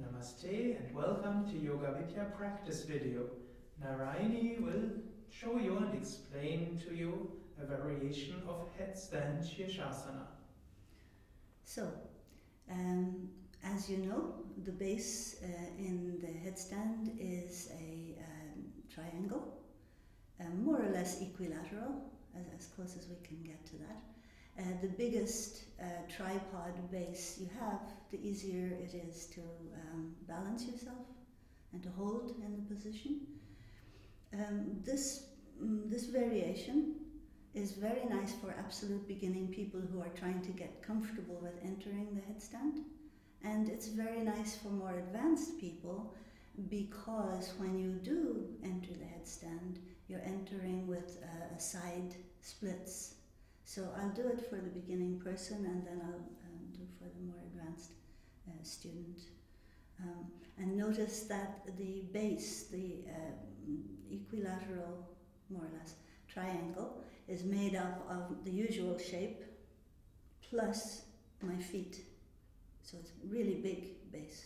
Namaste and welcome to Yoga Vidya practice video. Narayani will show you and explain to you a variation of headstand Shirshasana. So, um, as you know, the base uh, in the headstand is a um, triangle, uh, more or less equilateral, as, as close as we can get to that. Uh, the biggest uh, tripod base you have, the easier it is to um, balance yourself and to hold in the position. Um, this, mm, this variation is very nice for absolute beginning people who are trying to get comfortable with entering the headstand. And it's very nice for more advanced people because when you do enter the headstand, you're entering with uh, a side splits so I'll do it for the beginning person and then I'll um, do for the more advanced uh, student. Um, and notice that the base, the uh, equilateral, more or less, triangle is made up of the usual shape plus my feet. So it's really big base.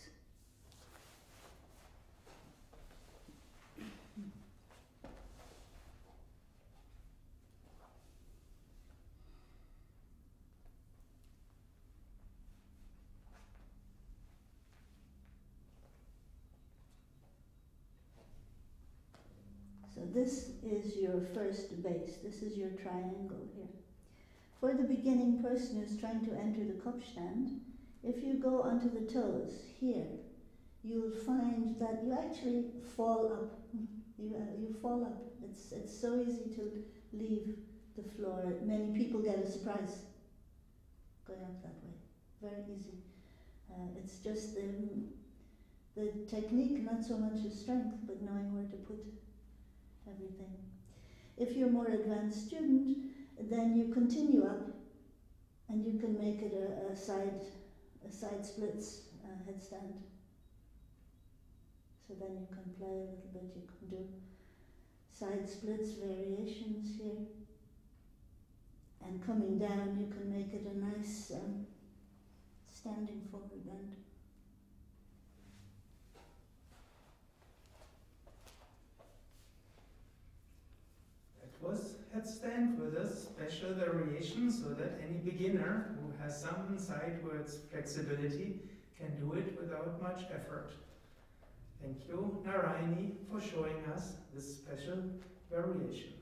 So this is your first base. This is your triangle here. For the beginning person who's trying to enter the Kopfstand, if you go onto the toes here, you'll find that you actually fall up. You, uh, you fall up. It's, it's so easy to leave the floor. Many people get a surprise going up that way. Very easy. Uh, it's just the, the technique, not so much the strength, but knowing where to put everything. If you're a more advanced student, then you continue up and you can make it a, a side, a side splits uh, headstand. So then you can play a little bit, you can do side splits variations here. And coming down, you can make it a nice um, standing forward bend. Was headstand with a special variation so that any beginner who has some sidewards flexibility can do it without much effort. Thank you, Narayani, for showing us this special variation.